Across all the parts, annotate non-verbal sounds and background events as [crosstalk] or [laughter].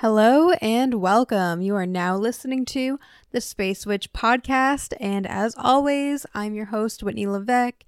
Hello and welcome. You are now listening to the Space Witch podcast. And as always, I'm your host, Whitney Levesque,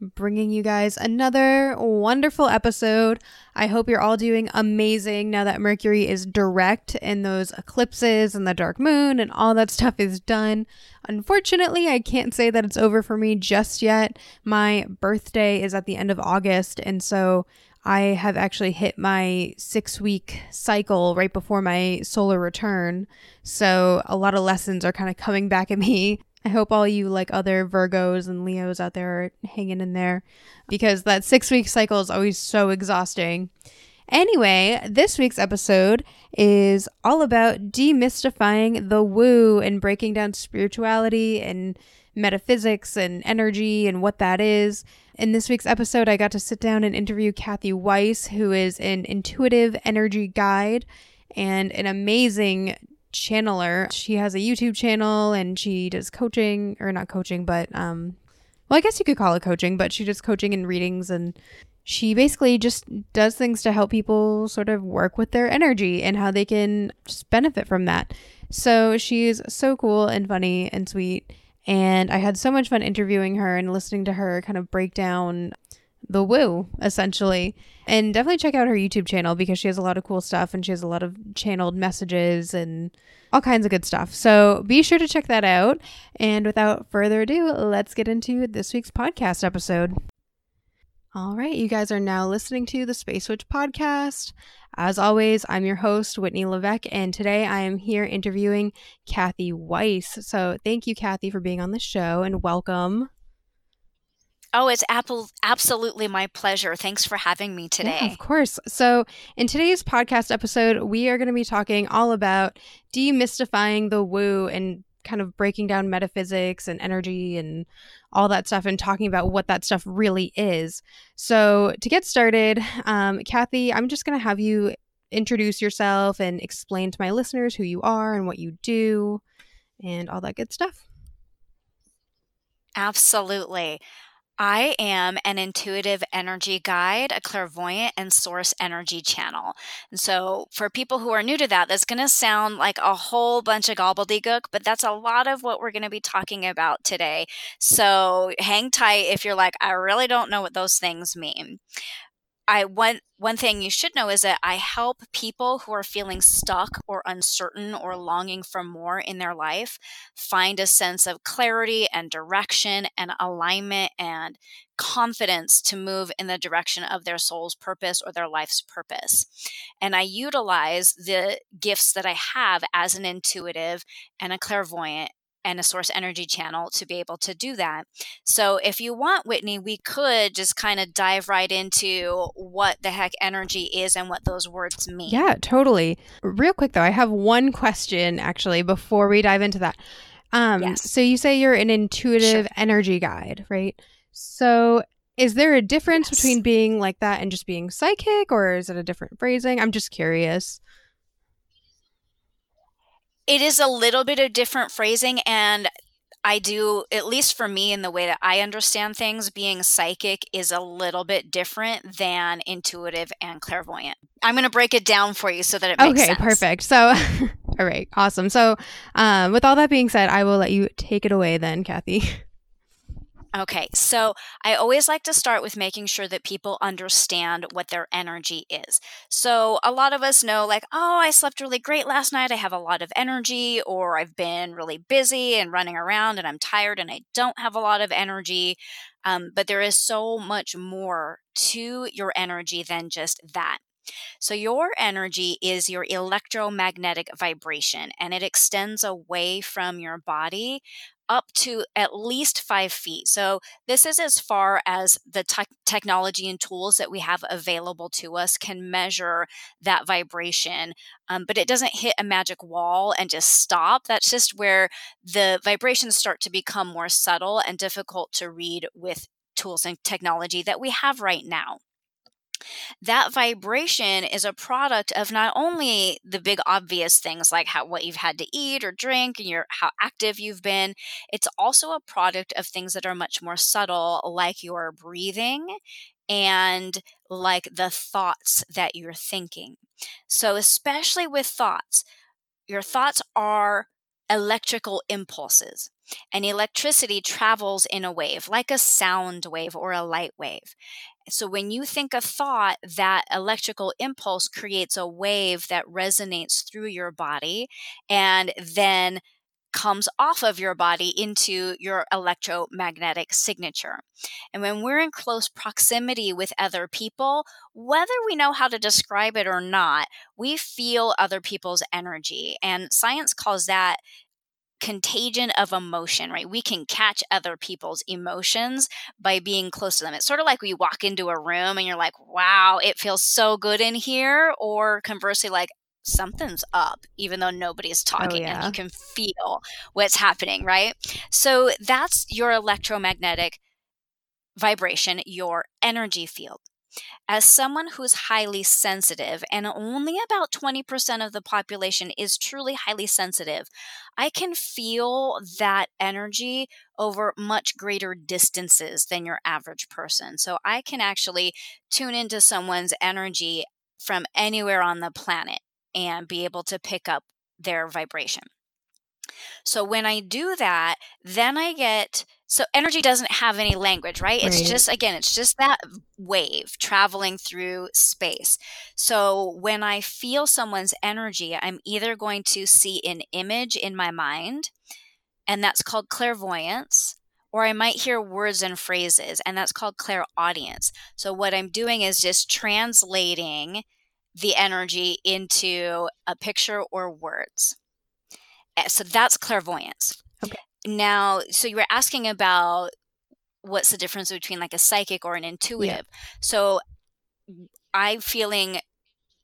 bringing you guys another wonderful episode. I hope you're all doing amazing now that Mercury is direct and those eclipses and the dark moon and all that stuff is done. Unfortunately, I can't say that it's over for me just yet. My birthday is at the end of August, and so I have actually hit my six week cycle right before my solar return. So a lot of lessons are kind of coming [laughs] back at me. I hope all you like other Virgos and Leos out there are hanging in there because that six week cycle is always so exhausting. Anyway, this week's episode is all about demystifying the woo and breaking down spirituality and metaphysics and energy and what that is. In this week's episode, I got to sit down and interview Cathy Weiss, who is an intuitive energy guide and an amazing channeler. She has a YouTube channel and she does coaching, or not coaching, but um, well, I guess you could call it coaching, but she does coaching and readings and she basically just does things to help people sort of work with their energy and how they can just benefit from that. So she's so cool and funny and sweet. And I had so much fun interviewing her and listening to her kind of break down the woo, essentially. And definitely check out her YouTube channel because she has a lot of cool stuff and she has a lot of channeled messages and all kinds of good stuff. So be sure to check that out. And without further ado, let's get into this week's podcast episode. All right, you guys are now listening to the Space Witch podcast. As always, I'm your host, Whitney Levesque, and today I am here interviewing Cathy Weiss. So thank you, Cathy, for being on the show and welcome. Oh, it's apple, absolutely my pleasure. Thanks for having me today. Yeah, of course. So, in today's podcast episode, we are going to be talking all about demystifying the woo and kind of breaking down metaphysics and energy and all that stuff and talking about what that stuff really is. So, to get started, um, Cathy, I'm just going to have you introduce yourself and explain to my listeners who you are and what you do and all that good stuff. Absolutely. I am an intuitive energy guide, a clairvoyant, and source energy channel. And so, for people who are new to that, that's going to sound like a whole bunch of gobbledygook, but that's a lot of what we're going to be talking about today. So, hang tight if you're like, I really don't know what those things mean. I one one thing you should know is that I help people who are feeling stuck or uncertain or longing for more in their life find a sense of clarity and direction and alignment and confidence to move in the direction of their soul's purpose or their life's purpose. And I utilize the gifts that I have as an intuitive and a clairvoyant and a source energy channel to be able to do that. So, if you want, Whitney, we could just kind of dive right into what the heck energy is and what those words mean. Yeah, totally. Real quick, though, I have one question actually before we dive into that. Um, yes. So, you say you're an intuitive sure. energy guide, right? So, is there a difference yes. between being like that and just being psychic, or is it a different phrasing? I'm just curious it is a little bit of different phrasing and I do, at least for me, in the way that I understand things, being psychic is a little bit different than intuitive and clairvoyant. I'm going to break it down for you so that it makes sense. okay, sense. perfect. So, [laughs] all right, awesome. So, um, with all that being said, I will let you take it away then, Cathy. [laughs] Okay, so I always like to start with making sure that people understand what their energy is. So, a lot of us know, like, oh, I slept really great last night. I have a lot of energy, or I've been really busy and running around and I'm tired and I don't have a lot of energy. Um, but there is so much more to your energy than just that. So, your energy is your electromagnetic vibration and it extends away from your body up to at least five feet. So, this is as far as the te- technology and tools that we have available to us can measure that vibration. Um, but it doesn't hit a magic wall and just stop. That's just where the vibrations start to become more subtle and difficult to read with tools and technology that we have right now that vibration is a product of not only the big obvious things like how what you've had to eat or drink and your how active you've been it's also a product of things that are much more subtle like your breathing and like the thoughts that you're thinking. So, especially with thoughts, your thoughts are electrical impulses. And electricity travels in a wave, like a sound wave or a light wave. So when you think a thought, that electrical impulse creates a wave that resonates through your body and then comes off of your body into your electromagnetic signature. And when we're in close proximity with other people, whether we know how to describe it or not, we feel other people's energy. And science calls that contagion of emotion, right? We can catch other people's emotions by being close to them. It's sort of like we walk into a room and you're like, wow, it feels so good in here. Or conversely, like, something's up, even though nobody's oh, talking oh, yeah. and you can feel what's happening, right? So that's your electromagnetic vibration, your energy field. As someone who's highly sensitive, and only about 20% of the population is truly highly sensitive, I can feel that energy over much greater distances than your average person. So I can actually tune into someone's energy from anywhere on the planet and be able to pick up their vibration. So when I do that, then I get so energy doesn't have any language, right? It's just again, it's just that wave traveling through space. So when I feel someone's energy, I'm either going to see an image in my mind, and that's called clairvoyance, or I might hear words and phrases, and that's called clairaudience. So what I'm doing is just translating the energy into a picture or words. Eh, so that's clairvoyance. Okay. Now, so you were asking about what's the difference between like a psychic or an intuitive. Yeah. So I'm feeling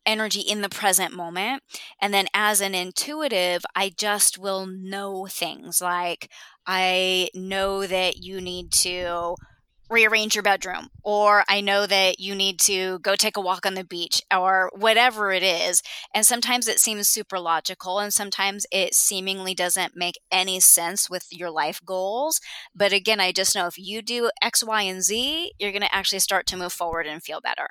energy in the present moment. And then as an intuitive, I just will know things like I know that you need to rearrange your bedroom or i know that you need to go take a walk on the beach or whatever it is and sometimes it seems super logical and sometimes it seemingly doesn't make any sense with your life goals but again i just know if you do x y and z you're going to actually start to move forward and feel better.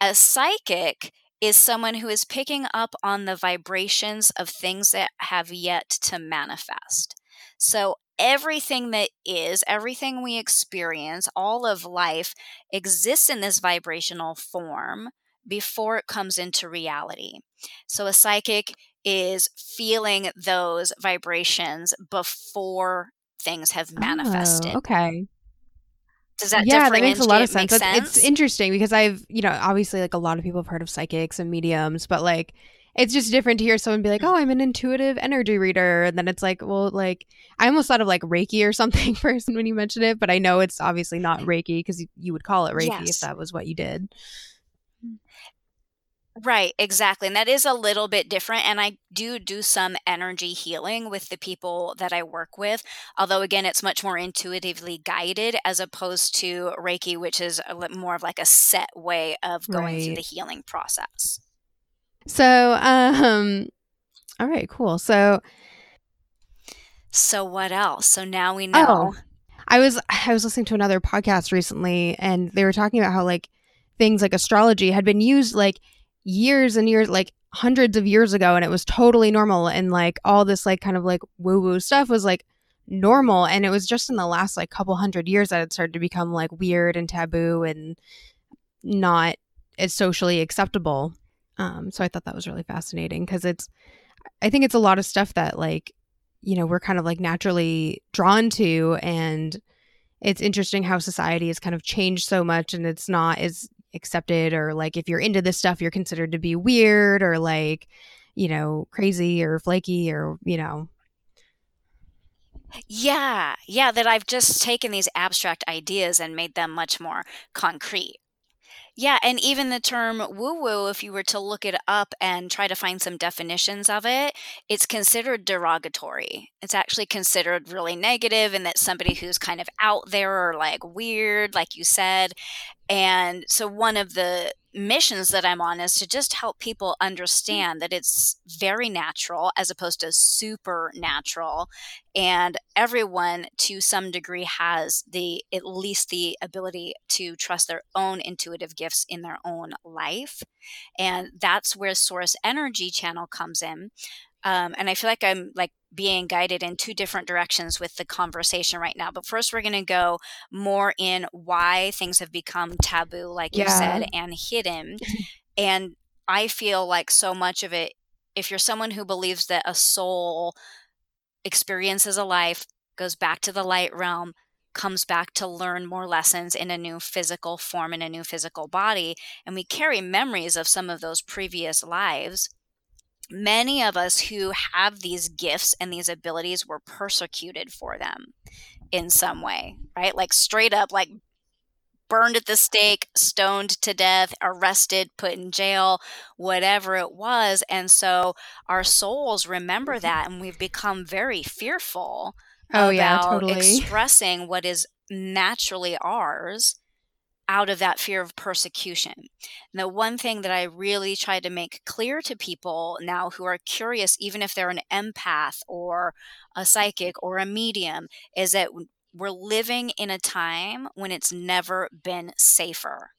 A psychic is someone who is picking up on the vibrations of things that have yet to manifest. So everything that is, everything we experience, all of life exists in this vibrational form before it comes into reality. So a psychic is feeling those vibrations before things have oh, manifested. Oh, okay. Does that yeah, that makes a lot of sense. sense. It's interesting because I've, you know, obviously like a lot of people have heard of psychics and mediums, but like it's just different to hear someone be like, "Oh, I'm an intuitive energy reader," and then it's like, well, like I almost thought of like Reiki or something [laughs] first when you mentioned it, but I know it's obviously not Reiki because you, would call it Reiki yes. if that was what you did. Right, exactly. And that is a little bit different. And I do do some energy healing with the people that I work with. Although, again, it's much more intuitively guided as opposed to Reiki, which is more of like a set way of going right. through the healing process. So, um, all right, cool. So, so what else? So now we know. Oh, I was I was listening to another podcast recently, and they were talking about how like things like astrology had been used like years and years, like hundreds of years ago, and it was totally normal, and like all this like kind of like woo woo stuff was like normal, and it was just in the last like couple hundred years that it started to become like weird and taboo and not as socially acceptable. Um, so I thought that was really fascinating because it's, I think it's a lot of stuff that like, you know, we're kind of like naturally drawn to. And it's interesting how society has kind of changed so much and it's not as accepted or like if you're into this stuff, you're considered to be weird or like, you know, crazy or flaky or, you know, yeah, yeah, that I've just taken these abstract ideas and made them much more concrete, yeah, and even the term woo woo, if you were to look it up and try to find some definitions of it, it's considered derogatory. It's actually considered really negative, and that somebody who's kind of out there or like weird, like you said. And so, one of the missions that I'm on is to just help people mm-hmm. understand that it's very natural as opposed to supernatural. And everyone to some degree has the at least the ability to trust their own intuitive gifts in their own life. And that's where source energy channel comes in. Um, and I feel like I'm like being guided in two different directions with the conversation right now. But first, we're going to go more in why things have become taboo, like yeah. you said, and hidden. [laughs] and I feel like so much of it, if you're someone who believes that a soul experiences a life, goes back to the light realm, comes back to learn more lessons in a new physical form, in a new physical body, and we carry memories of some of those previous lives many of us who have these gifts and these abilities were persecuted for them in some way, right? Like straight up, like burned at the stake, stoned to death, arrested, put in jail, whatever it was. And so our souls remember mm-hmm. that, and we've become very fearful oh, about yeah, totally. expressing what is naturally ours out of that fear of persecution. And the one thing that I really try to make clear to people now who are curious, even if they're an empath or a psychic or a medium, is that we're living in a time when it's never been safer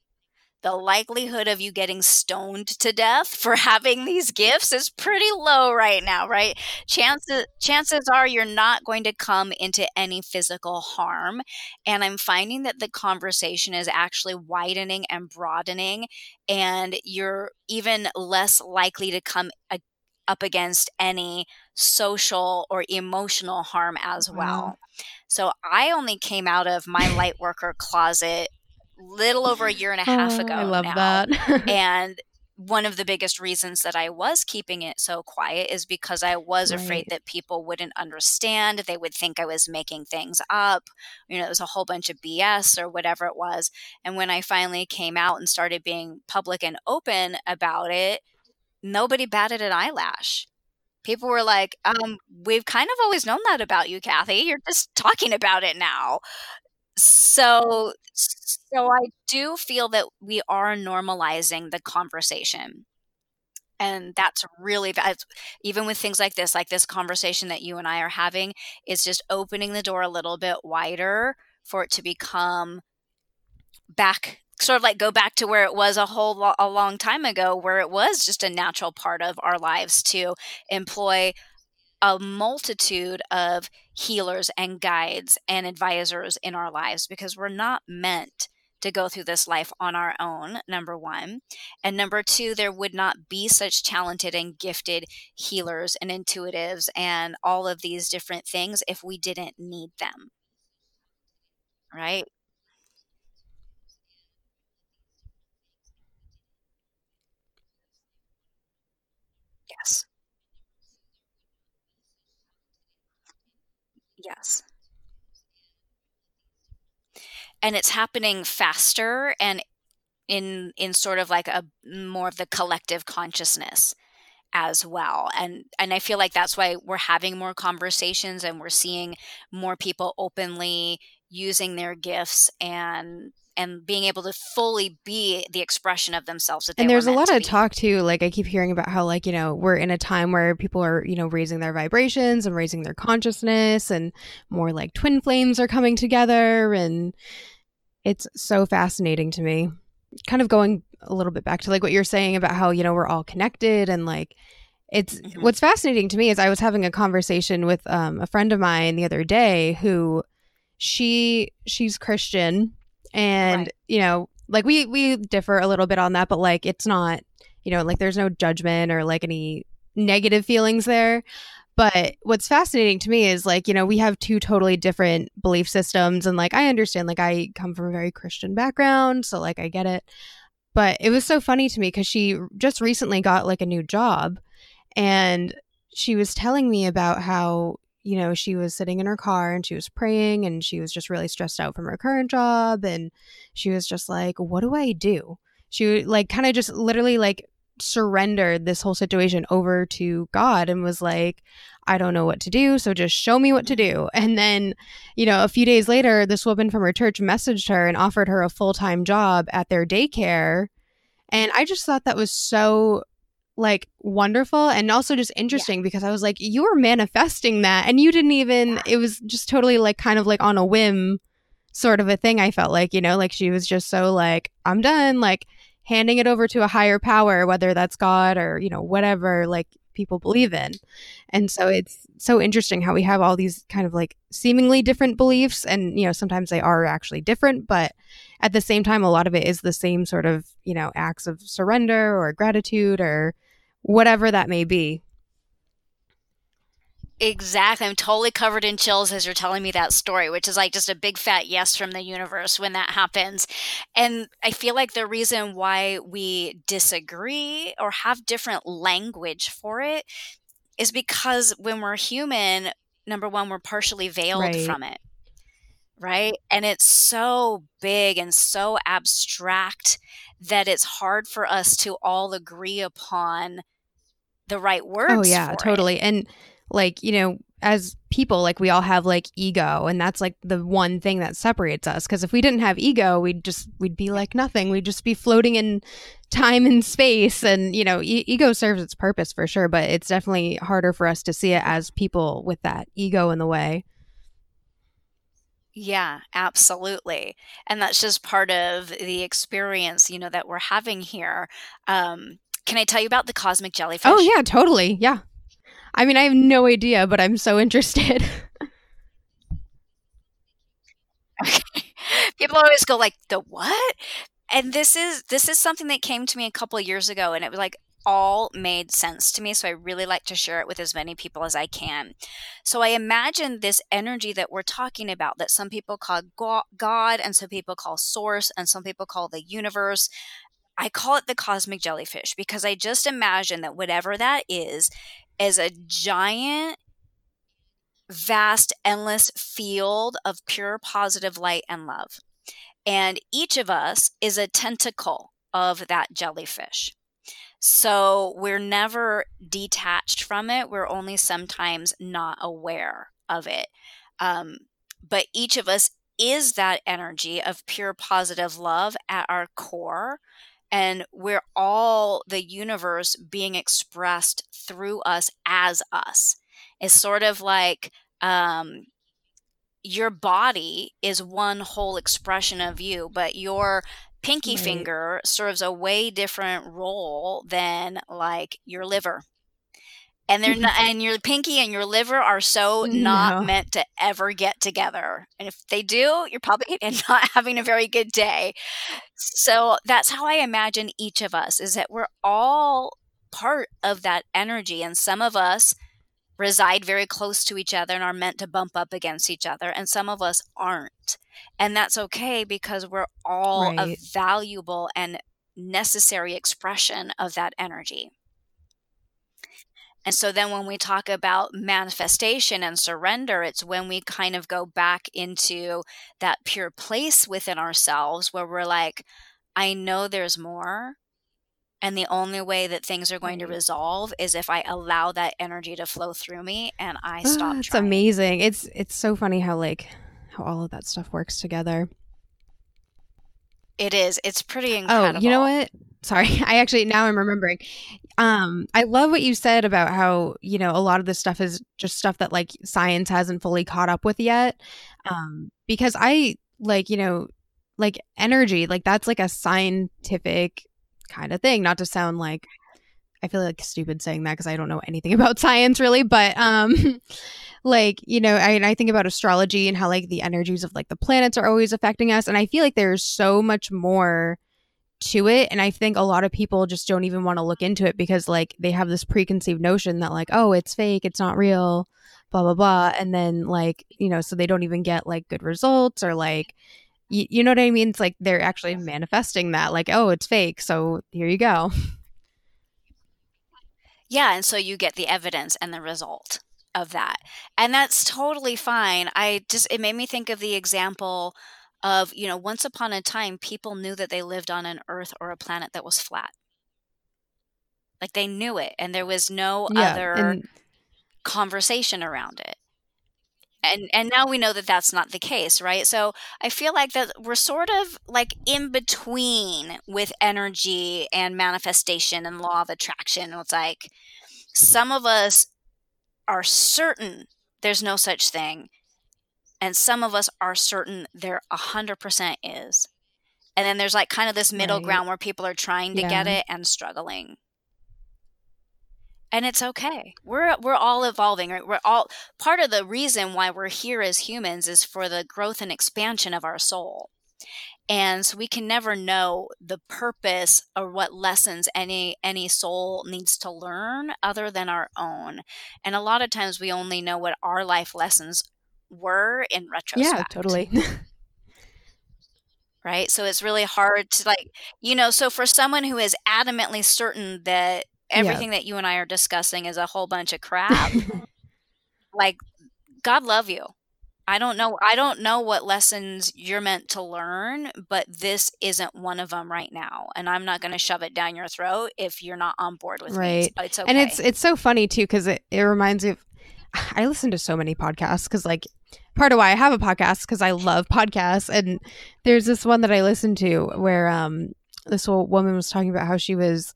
the likelihood of you getting stoned to death for [laughs] having these gifts is pretty low right now, right? Chances chances are you're not going to come into any physical harm, and I'm finding that the conversation is actually widening and broadening and you're even less likely to come a- up against any social or emotional harm as mm-hmm. well. So I only came out of my light worker closet little over a year and a half ago. I love now. that. [laughs] and one of the biggest reasons that I was keeping it so quiet is because I was right. afraid that people wouldn't understand. They would think I was making things up. You know, it was a whole bunch of BS or whatever it was. And when I finally came out and started being public and open about it, nobody batted an eyelash. People were like, um, we've kind of always known that about you, Cathy. You're just talking about it now so so I do feel that we are normalizing the conversation. And that's really that's, even with things like this, like this conversation that you and I are having, is just opening the door a little bit wider for it to become back sort of like go back to where it was a whole lo- a long time ago where it was just a natural part of our lives to employ a multitude of healers and guides and advisors in our lives because we're not meant to go through this life on our own, number one. And number two, there would not be such talented and gifted healers and intuitives and all of these different things if we didn't need them. Right? Yes. Yes. And it's happening faster and in in sort of like a more of the collective consciousness as well and and i feel like that's why we're having more conversations and we're seeing more people openly using their gifts and and being able to fully be the expression of themselves and there's a lot of be. talk too like i keep hearing about how like you know we're in a time where people are you know raising their vibrations and raising their consciousness and more like twin flames are coming together and it's so fascinating to me kind of going a little bit back to like what you're saying about how you know we're all connected and like it's mm-hmm. what's fascinating to me is i was having a conversation with um, a friend of mine the other day who she she's christian and right. you know like we we differ a little bit on that but like it's not you know like there's no judgment or like any negative feelings there but what's fascinating to me is like you know we have two totally different belief systems and like i understand like i come from a very christian background so like i get it but it was so funny to me because she just recently got like a new job and she was telling me about how you know, she was sitting in her car and she was praying and she was just really stressed out from her current job. And she was just like, what do I do? She like kind of just literally like surrendered this whole situation over to God and was like, I don't know what to do. So just show me what to do. And then, you know, a few days later, this woman from her church messaged her and offered her a full time job at their daycare And I just thought that was so like wonderful and also just interesting yeah. because I was like, you were manifesting that and you didn't even, it was just totally like kind of like on a whim sort of a thing. I felt like, you know, like she was just so like, I'm done, like handing it over to a higher power, whether that's God or, you know, whatever like people believe in. And so it's so interesting how we have all these kind of like seemingly different beliefs and, you know, sometimes they are actually different, but at the same time, a lot of it is the same sort of, you know, acts of surrender or gratitude or whatever that may be. Exactly. I'm totally covered in chills as you're telling me that story, which is like just a big fat yes from the universe when that happens. And I feel like the reason why we disagree or have different language for it is because when we're human, number one, we're partially veiled right. from it. Right. And it's so big and so abstract that it's hard for us to all agree upon the right words. Oh, yeah, totally. It. And like you know as people like we all have like ego and that's like the one thing that separates us because if we didn't have ego we'd just we'd be like nothing we'd just be floating in time and space and you know e- ego serves its purpose for sure but it's definitely harder for us to see it as people with that ego in the way yeah, absolutely. And that's just part of the experience, you know, that we're having here. Um, can I tell you about the cosmic jellyfish? Oh, yeah, totally. Yeah. I mean, I have no idea, but I'm so interested. okay. [laughs] People always go like, "The what?" And this is this is something that came to me a couple years ago and it was like all made sense to me. So I really like to share it with as many people as I can. So I imagine this energy that we're talking about that some people call God and some people call source and some people call the universe. I call it the cosmic jellyfish because I just imagine that whatever that is is a giant, vast, endless field of pure positive light and love. And each of us is a tentacle of that jellyfish. So we're never detached from it. We're only sometimes not aware of it. Um, but each of us is that energy of pure positive love at our core and we're all the universe being expressed through us as us. It's sort of like um, your body is one whole expression of you, but your pinky right. finger serves a way different role than like your liver and they're not [laughs] and your pinky and your liver are so not no. meant to ever get together and if they do you're probably [laughs] not having a very good day so that's how i imagine each of us is that we're all part of that energy and some of us reside very close to each other and are meant to bump up against each other and some of us aren't and that's okay because we're all right. a valuable and necessary expression of that energy and so then when we talk about manifestation and surrender, it's when we kind of go back into that pure place within ourselves where we're like, I know there's more. And the only way that things are going to mm-hmm. resolve is if I allow that energy to flow through me and I stop. Ah, it's amazing. It's it's so funny how like how all of that stuff works together. It is. It's pretty incredible. Oh, you know what? Sorry, [laughs] I actually now I'm remembering. Um, I love what you said about how you know a lot of this stuff is just stuff that like science hasn't fully caught up with yet. Um, because I like you know like energy like that's like a scientific kind of thing. Not to sound like I feel like stupid saying that because I don't know anything [laughs] about science really, but um [laughs] like you know I, I think about astrology and how like the energies of like the planets are always affecting us and i feel like there's so much more to it and i think a lot of people just don't even want to look into it because like they have this preconceived notion that like oh it's fake it's not real blah blah blah and then like you know so they don't even get like good results or like you, you know what i mean? It's like they're actually manifesting that like oh it's fake so here you go [laughs] yeah and so you get the evidence and the result of that. And that's totally fine. I just, it made me think of the example of, you know, once upon a time, people knew that they lived on an earth or a planet that was flat. Like they knew it, and there was no yeah, other and- conversation around it. And and now we know that that's not the case right? So i feel like that we're sort of like in between with energy and manifestation and law of attraction. It's like some of us are certain there's no such thing and some of us are certain there 100% is. And then there's like kind of this middle Right. ground where people are trying to get it and struggling and it's okay. We're we're all evolving right? We're all part of the reason why we're here as humans is for the growth and expansion of our soul. And so we can never know the purpose or what lessons any any soul needs to learn other than our own. And a lot of times we only know what our life lessons were in retrospect. Yeah, totally. [laughs] right? So it's really hard to like you know so for someone who is adamantly certain that Yeah. everything that you and i are discussing is a whole bunch of crap [laughs] like god love you i don't know i don't know what lessons you're meant to learn but this isn't one of them right now and i'm not going to shove it down your throat if you're not on board with me Right. it's, it's okay And it's it's so funny too because it, it reminds me of [sighs] I listen to so many podcasts because like part of why I have a podcast because I love podcasts and there's this one that I listened to where um this woman was talking about how she was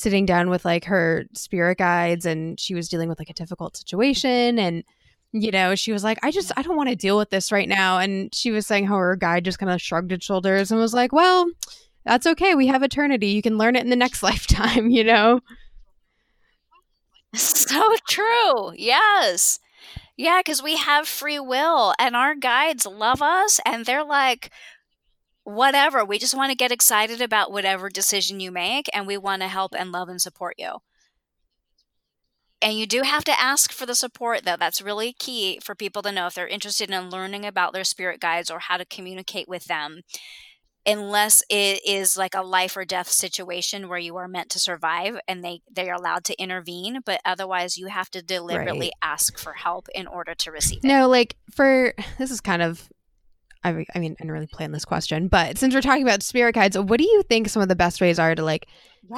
sitting down with like her spirit guides and she was dealing with like a difficult situation and you know she was like I just I don't want to deal with this right now. And she was saying how her guide just kind of shrugged his shoulders and was like well that's okay. We have eternity. You can learn it in the next [laughs] lifetime you know? So true. Yes. Yeah because we have free will and our guides love us and they're like whatever. We just want to get excited about whatever decision you make and we want to help and love and support you. And you do have to ask for the support though. That's really key for people to know if they're interested in learning about their spirit guides or how to communicate with them unless it is like a life or death situation where you are meant to survive and they they are allowed to intervene but otherwise you have to deliberately Right. ask for help in order to receive it. No, like for this is kind of I mean, I mean, I didn't really plan this question, but since we're talking about spirit guides, what do you think some of the best ways are to like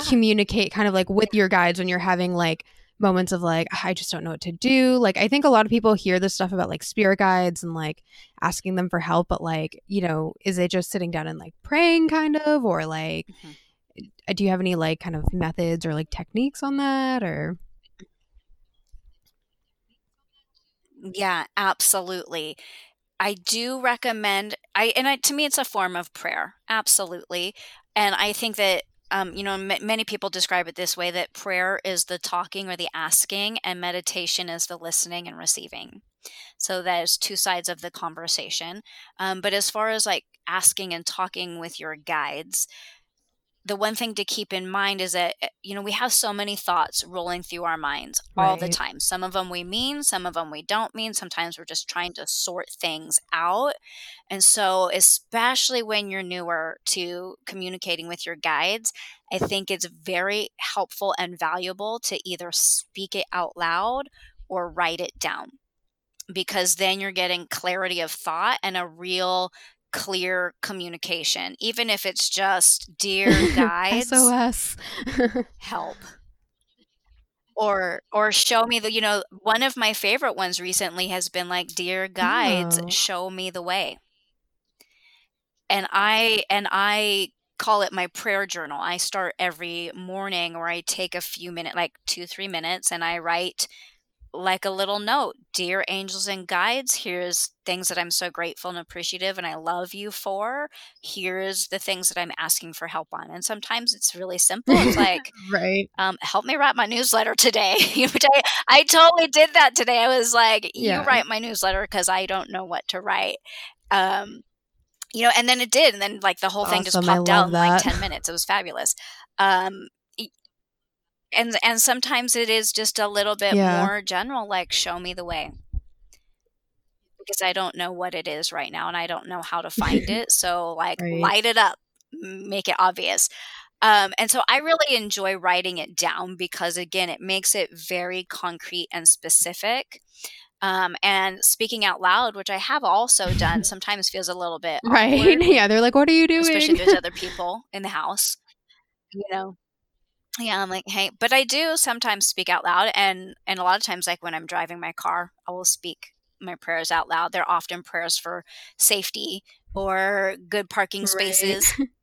communicate kind of like with your guides when you're having like moments of like I just don't know what to do? Like I think a lot of people hear this stuff about like spirit guides and like asking them for help, but like, you know, is it just sitting down and like praying kind of or like Mhm. uh, do you have any like kind of methods or like techniques on that or Yeah, absolutely. I do recommend I and I, to me it's a form of prayer. Absolutely. And I think that um, you know, m- many people describe it this way that prayer is the talking or the asking, and meditation is the listening and receiving. So there's two sides of the conversation. Um, but as far as like asking and talking with your guides, the one thing to keep in mind is that eh, you know we have so many thoughts rolling through our minds all the time. Some of them we mean some of them we don't mean. Sometimes we're just trying to sort things out. And so especially when you're newer to communicating with your guides i think it's very helpful and valuable to either speak it out loud or write it down because then you're getting clarity of thought and a real clear communication even if it's just dear [laughs] guides SOS? help or or show me the you know one of my favorite ones recently has been like dear guides Oh. show me the way and i and i call it my prayer journal i start every morning where i take a few minutes like two three minutes and i write like a little note dear angels and guides here's things that i'm so grateful and appreciative and i love you for here's the things that i'm asking for help on and sometimes it's really [laughs] simple it's like right. um, help me write my newsletter today. [laughs] Which I, I totally did that today. I was like, Yeah. you write my newsletter because I don't know what to write. Um, you know, and then it did. And then like the whole thing just popped out in like 10 minutes. It was fabulous. Um, and, and sometimes it is just a little bit Yeah. more general, like show me the way. Because I don't know what it is right now and I don't know how to find [laughs] it. So like Right. light it up, make it obvious. Um, and so I really enjoy writing it down because, again, it makes it very concrete and specific. Um, and speaking out loud, which I have also done, [laughs] sometimes feels a little bit Right. awkward, [laughs] Yeah, they're like, "What are you doing?" especially if there's other people in the house. You know, yeah, I'm like, hey, but I do sometimes speak out loud, and and a lot of times, like when I'm driving my car, I will speak my prayers out loud. They're often prayers for safety or good parking spaces. Right. [laughs]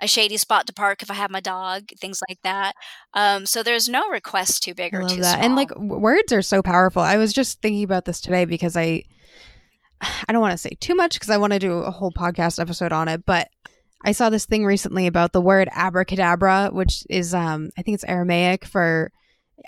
a shady spot to park if I have my dog, things like that. Um, so there's no request too big or too that. small. And like words are so powerful. I was just thinking about this today because I, [sighs] I don't want to say too much because I want to do a whole podcast episode on it, but I saw this thing recently about the word abracadabra, which is um, I think it's Aramaic for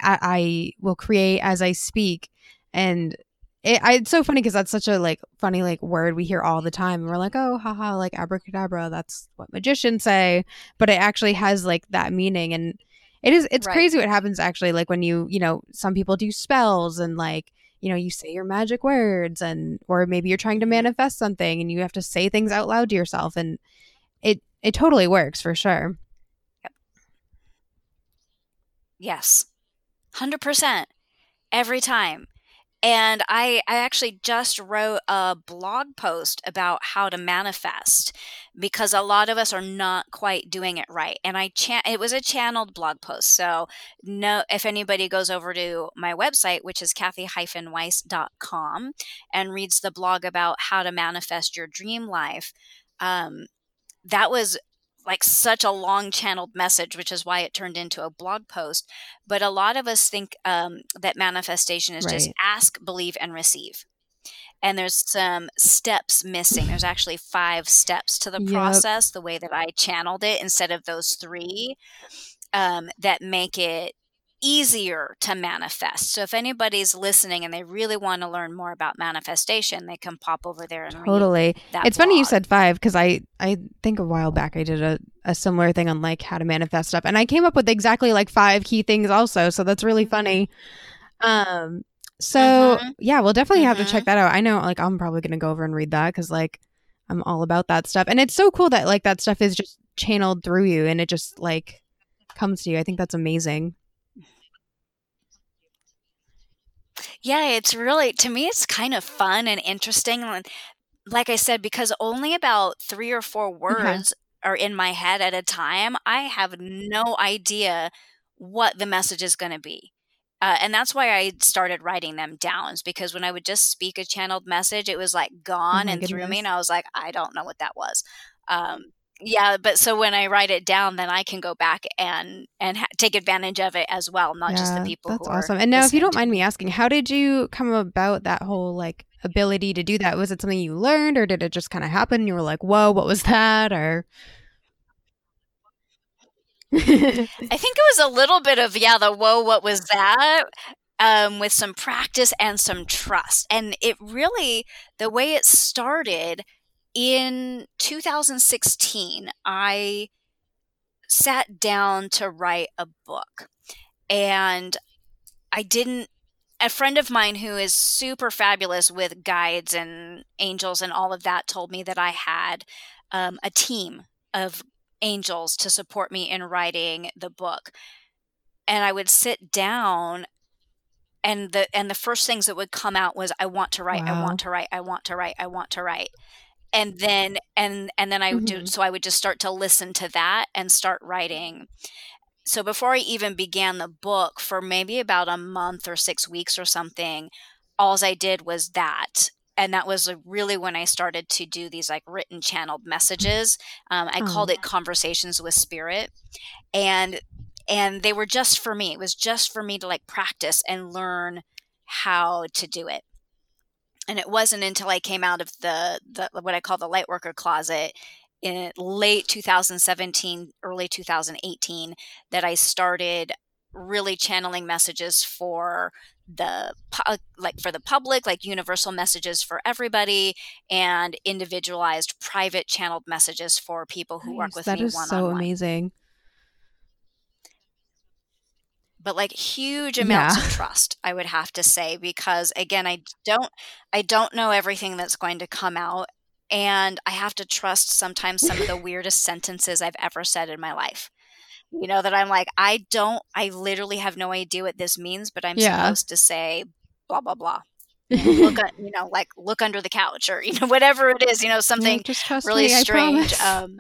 I, I will create as I speak, and it, I, it's so funny because that's such a like funny like word we hear all the time. And we're like oh haha like abracadabra that's what magicians say. But it actually has like that meaning. And it is it's right. crazy what happens actually like when you you know some people do spells and like you know you say your magic words and or maybe you're trying to manifest something and you have to say things out loud to yourself. And it totally works for sure yep. yes 100% every time and I, I actually just wrote a blog post about how to manifest because a lot of us are not quite doing it right. And I it was a channeled blog post. So no if anybody goes over to my website, which is cathy-weiss.com and reads the blog about how to manifest your dream life, um, that was like such a long channeled message, which is why it turned into a blog post. But a lot of us think um, that manifestation is right. just ask, believe, and receive. And there's some steps missing. There's actually five steps to the yep. process, the way that I channeled it instead of those three um, that make it easier to manifest. So if anybody's listening and they really want to learn more about manifestation, they can pop over there and totally. it's blog. funny you said five because I I think a while back I did a, a similar thing on like how to manifest stuff, and I came up with exactly like five key things also. So that's really funny. Um. So mm-hmm. yeah, we'll definitely mm-hmm. have to check mm-hmm. that out. I know, like I'm probably gonna go over and read that because like I'm all about that stuff, and it's so cool that like that stuff is just channeled through you and it just like comes to you. I think that's amazing. Yeah, it's really to me it's kind of fun and interesting and like I said because only about 3 or 4 Okay. words are in my head at a time, I have no idea what the message is going to be. Uh, and that's why I started writing them down because when I would just speak a channeled message, it was like Oh gone and through me, and I was like, I don't know what that was. Um, yeah but so when i write it down then i can go back and and ha- take advantage of it as well not yeah, just the people that's awesome. And now if you don't mind me asking how did you come about that whole like ability to do that? Was it something you learned or did it just kind of happen you were like whoa what was that? or i think it was a little bit of yeah the whoa what was that? um, with some practice and some trust. And it really the way it started in 2016, I sat down to write a book. And I didn't, a friend of mine who is super fabulous with guides and angels and all of that told me that I had um, a team of angels to support me in writing the book. And I would sit down and the and the first things that would come out was I want to write, wow. I want to write, I want to write, I want to write and then and and then I would mm-hmm. do so I would just start to listen to that and start writing. So before I even began the book for maybe about a month or 6 weeks or something, alls I did was that and that was really when I started to do these like written channeled messages. Um, I oh. called it conversations with spirit, and and they were just for me. It was just for me to like practice and learn how to do it and it wasn't until I came out of the, the what I call the lightworker closet in late 2017, early 2018 that I started really channeling messages for the like for the public like universal messages for everybody and individualized private channeled messages for people who nice. work with that me is so amazing but like huge amounts yeah. of trust i would have to say because again i [laughs] don't i don't know everything that's going to come out and i have to trust sometimes some of the [laughs] weirdest sentences i've ever said in my life you know that i'm like i don't i literally have no idea what this means but i'm yeah. supposed to say blah blah blah look [laughs] at you know like look under the couch or you know whatever it is you know something really me, strange um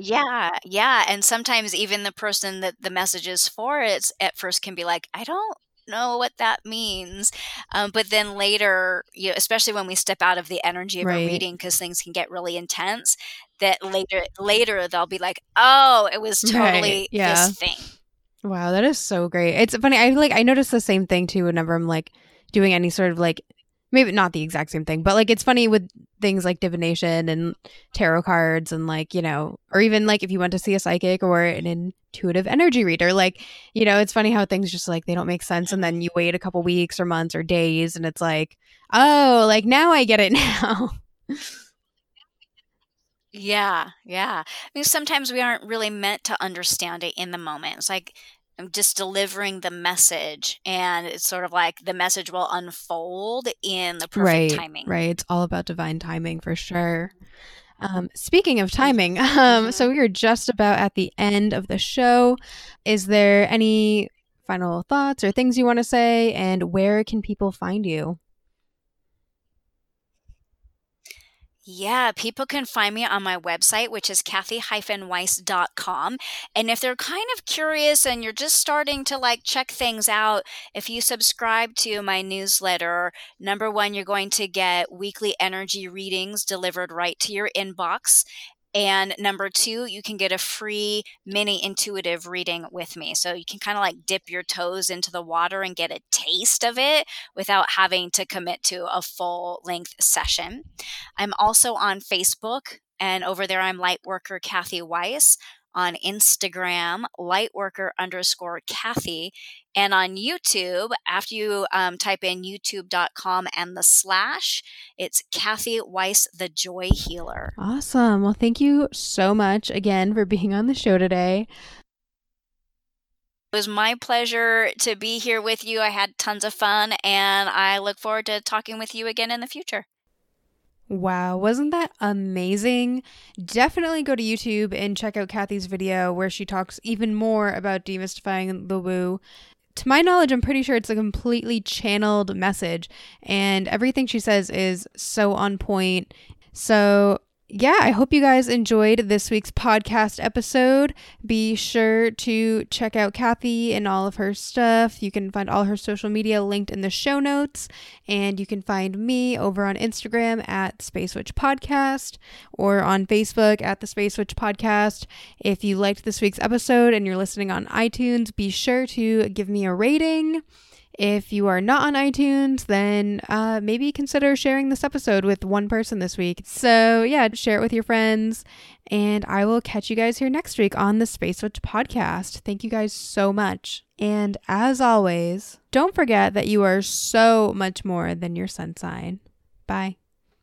yeah, yeah, and sometimes even the person that the message is for, it's at first can be like, "I don't know what that means. Um, but then later, you know, especially when we step out of the energy of Right. a reading, because things can get really intense, that later, later they'll be like, oh, it was Right, totally yeah. this thing. Wow, that is so great. It's funny. I like I notice the same thing too whenever I'm like doing any sort of like maybe not the exact same thing, but like it's funny with things like divination and tarot cards and like, you know, or even like if you went to see a psychic or an intuitive energy reader, like, you know, it's funny how things just like they don't make sense and then you wait a couple weeks or months or days and it's like, "Oh, like now I get it [laughs] now." Yeah, yeah. I mean, sometimes we aren't really meant to understand it in the moment. It's like I'm just delivering the message, and it's sort of like the message will unfold in the perfect right. timing. Right. It's all about divine timing for sure. Um, speaking of timing, [laughs] um, so we are just about at the end of the show. Is there any final thoughts or things you want to say? And where can people find you? Yeah, people can find me on my website, which is cathy-weiss.com. And if they're kind of curious and you're just starting to like check things out, if you subscribe to my newsletter, number one, you're going to get weekly energy readings delivered right to your inbox. And number two, you can get a free mini intuitive reading with me. So you can kind of like dip your toes into the water and get a taste of it without having to commit to a full length session. I'm also on Facebook, and over there I'm Lightworker Cathy Weiss. On Instagram, Lightworker underscore Cathy. And on YouTube, after you um, type in youtube.com and the slash, it's Cathy Weiss, the Joy Healer. Awesome. Well, thank you so much again for being on the show today. It was my pleasure to be here with you. I had tons of fun, and I look forward to talking with you again in the future. Wow, wasn't that amazing? Definitely go to YouTube and check out Cathy's video where she talks even more about demystifying the woo. To my knowledge, I'm pretty sure it's a completely channeled message, and everything she says is so on point. So, yeah, I hope you guys enjoyed this week's podcast episode. Be sure to check out Cathy and all of her stuff. You can find all her social media linked in the show notes, and you can find me over on Instagram at Space Witch Podcast or on Facebook at the Space Witch Podcast. If you liked this week's episode and you're listening on iTunes, be sure to give me a rating. If you are not on iTunes, then uh, maybe consider sharing this episode with one person this week. So, yeah, share it with your friends. And I will catch you guys here next week on the Space Witch podcast. Thank you guys so much. And as always, don't forget that you are so much more than your sun sign. Bye.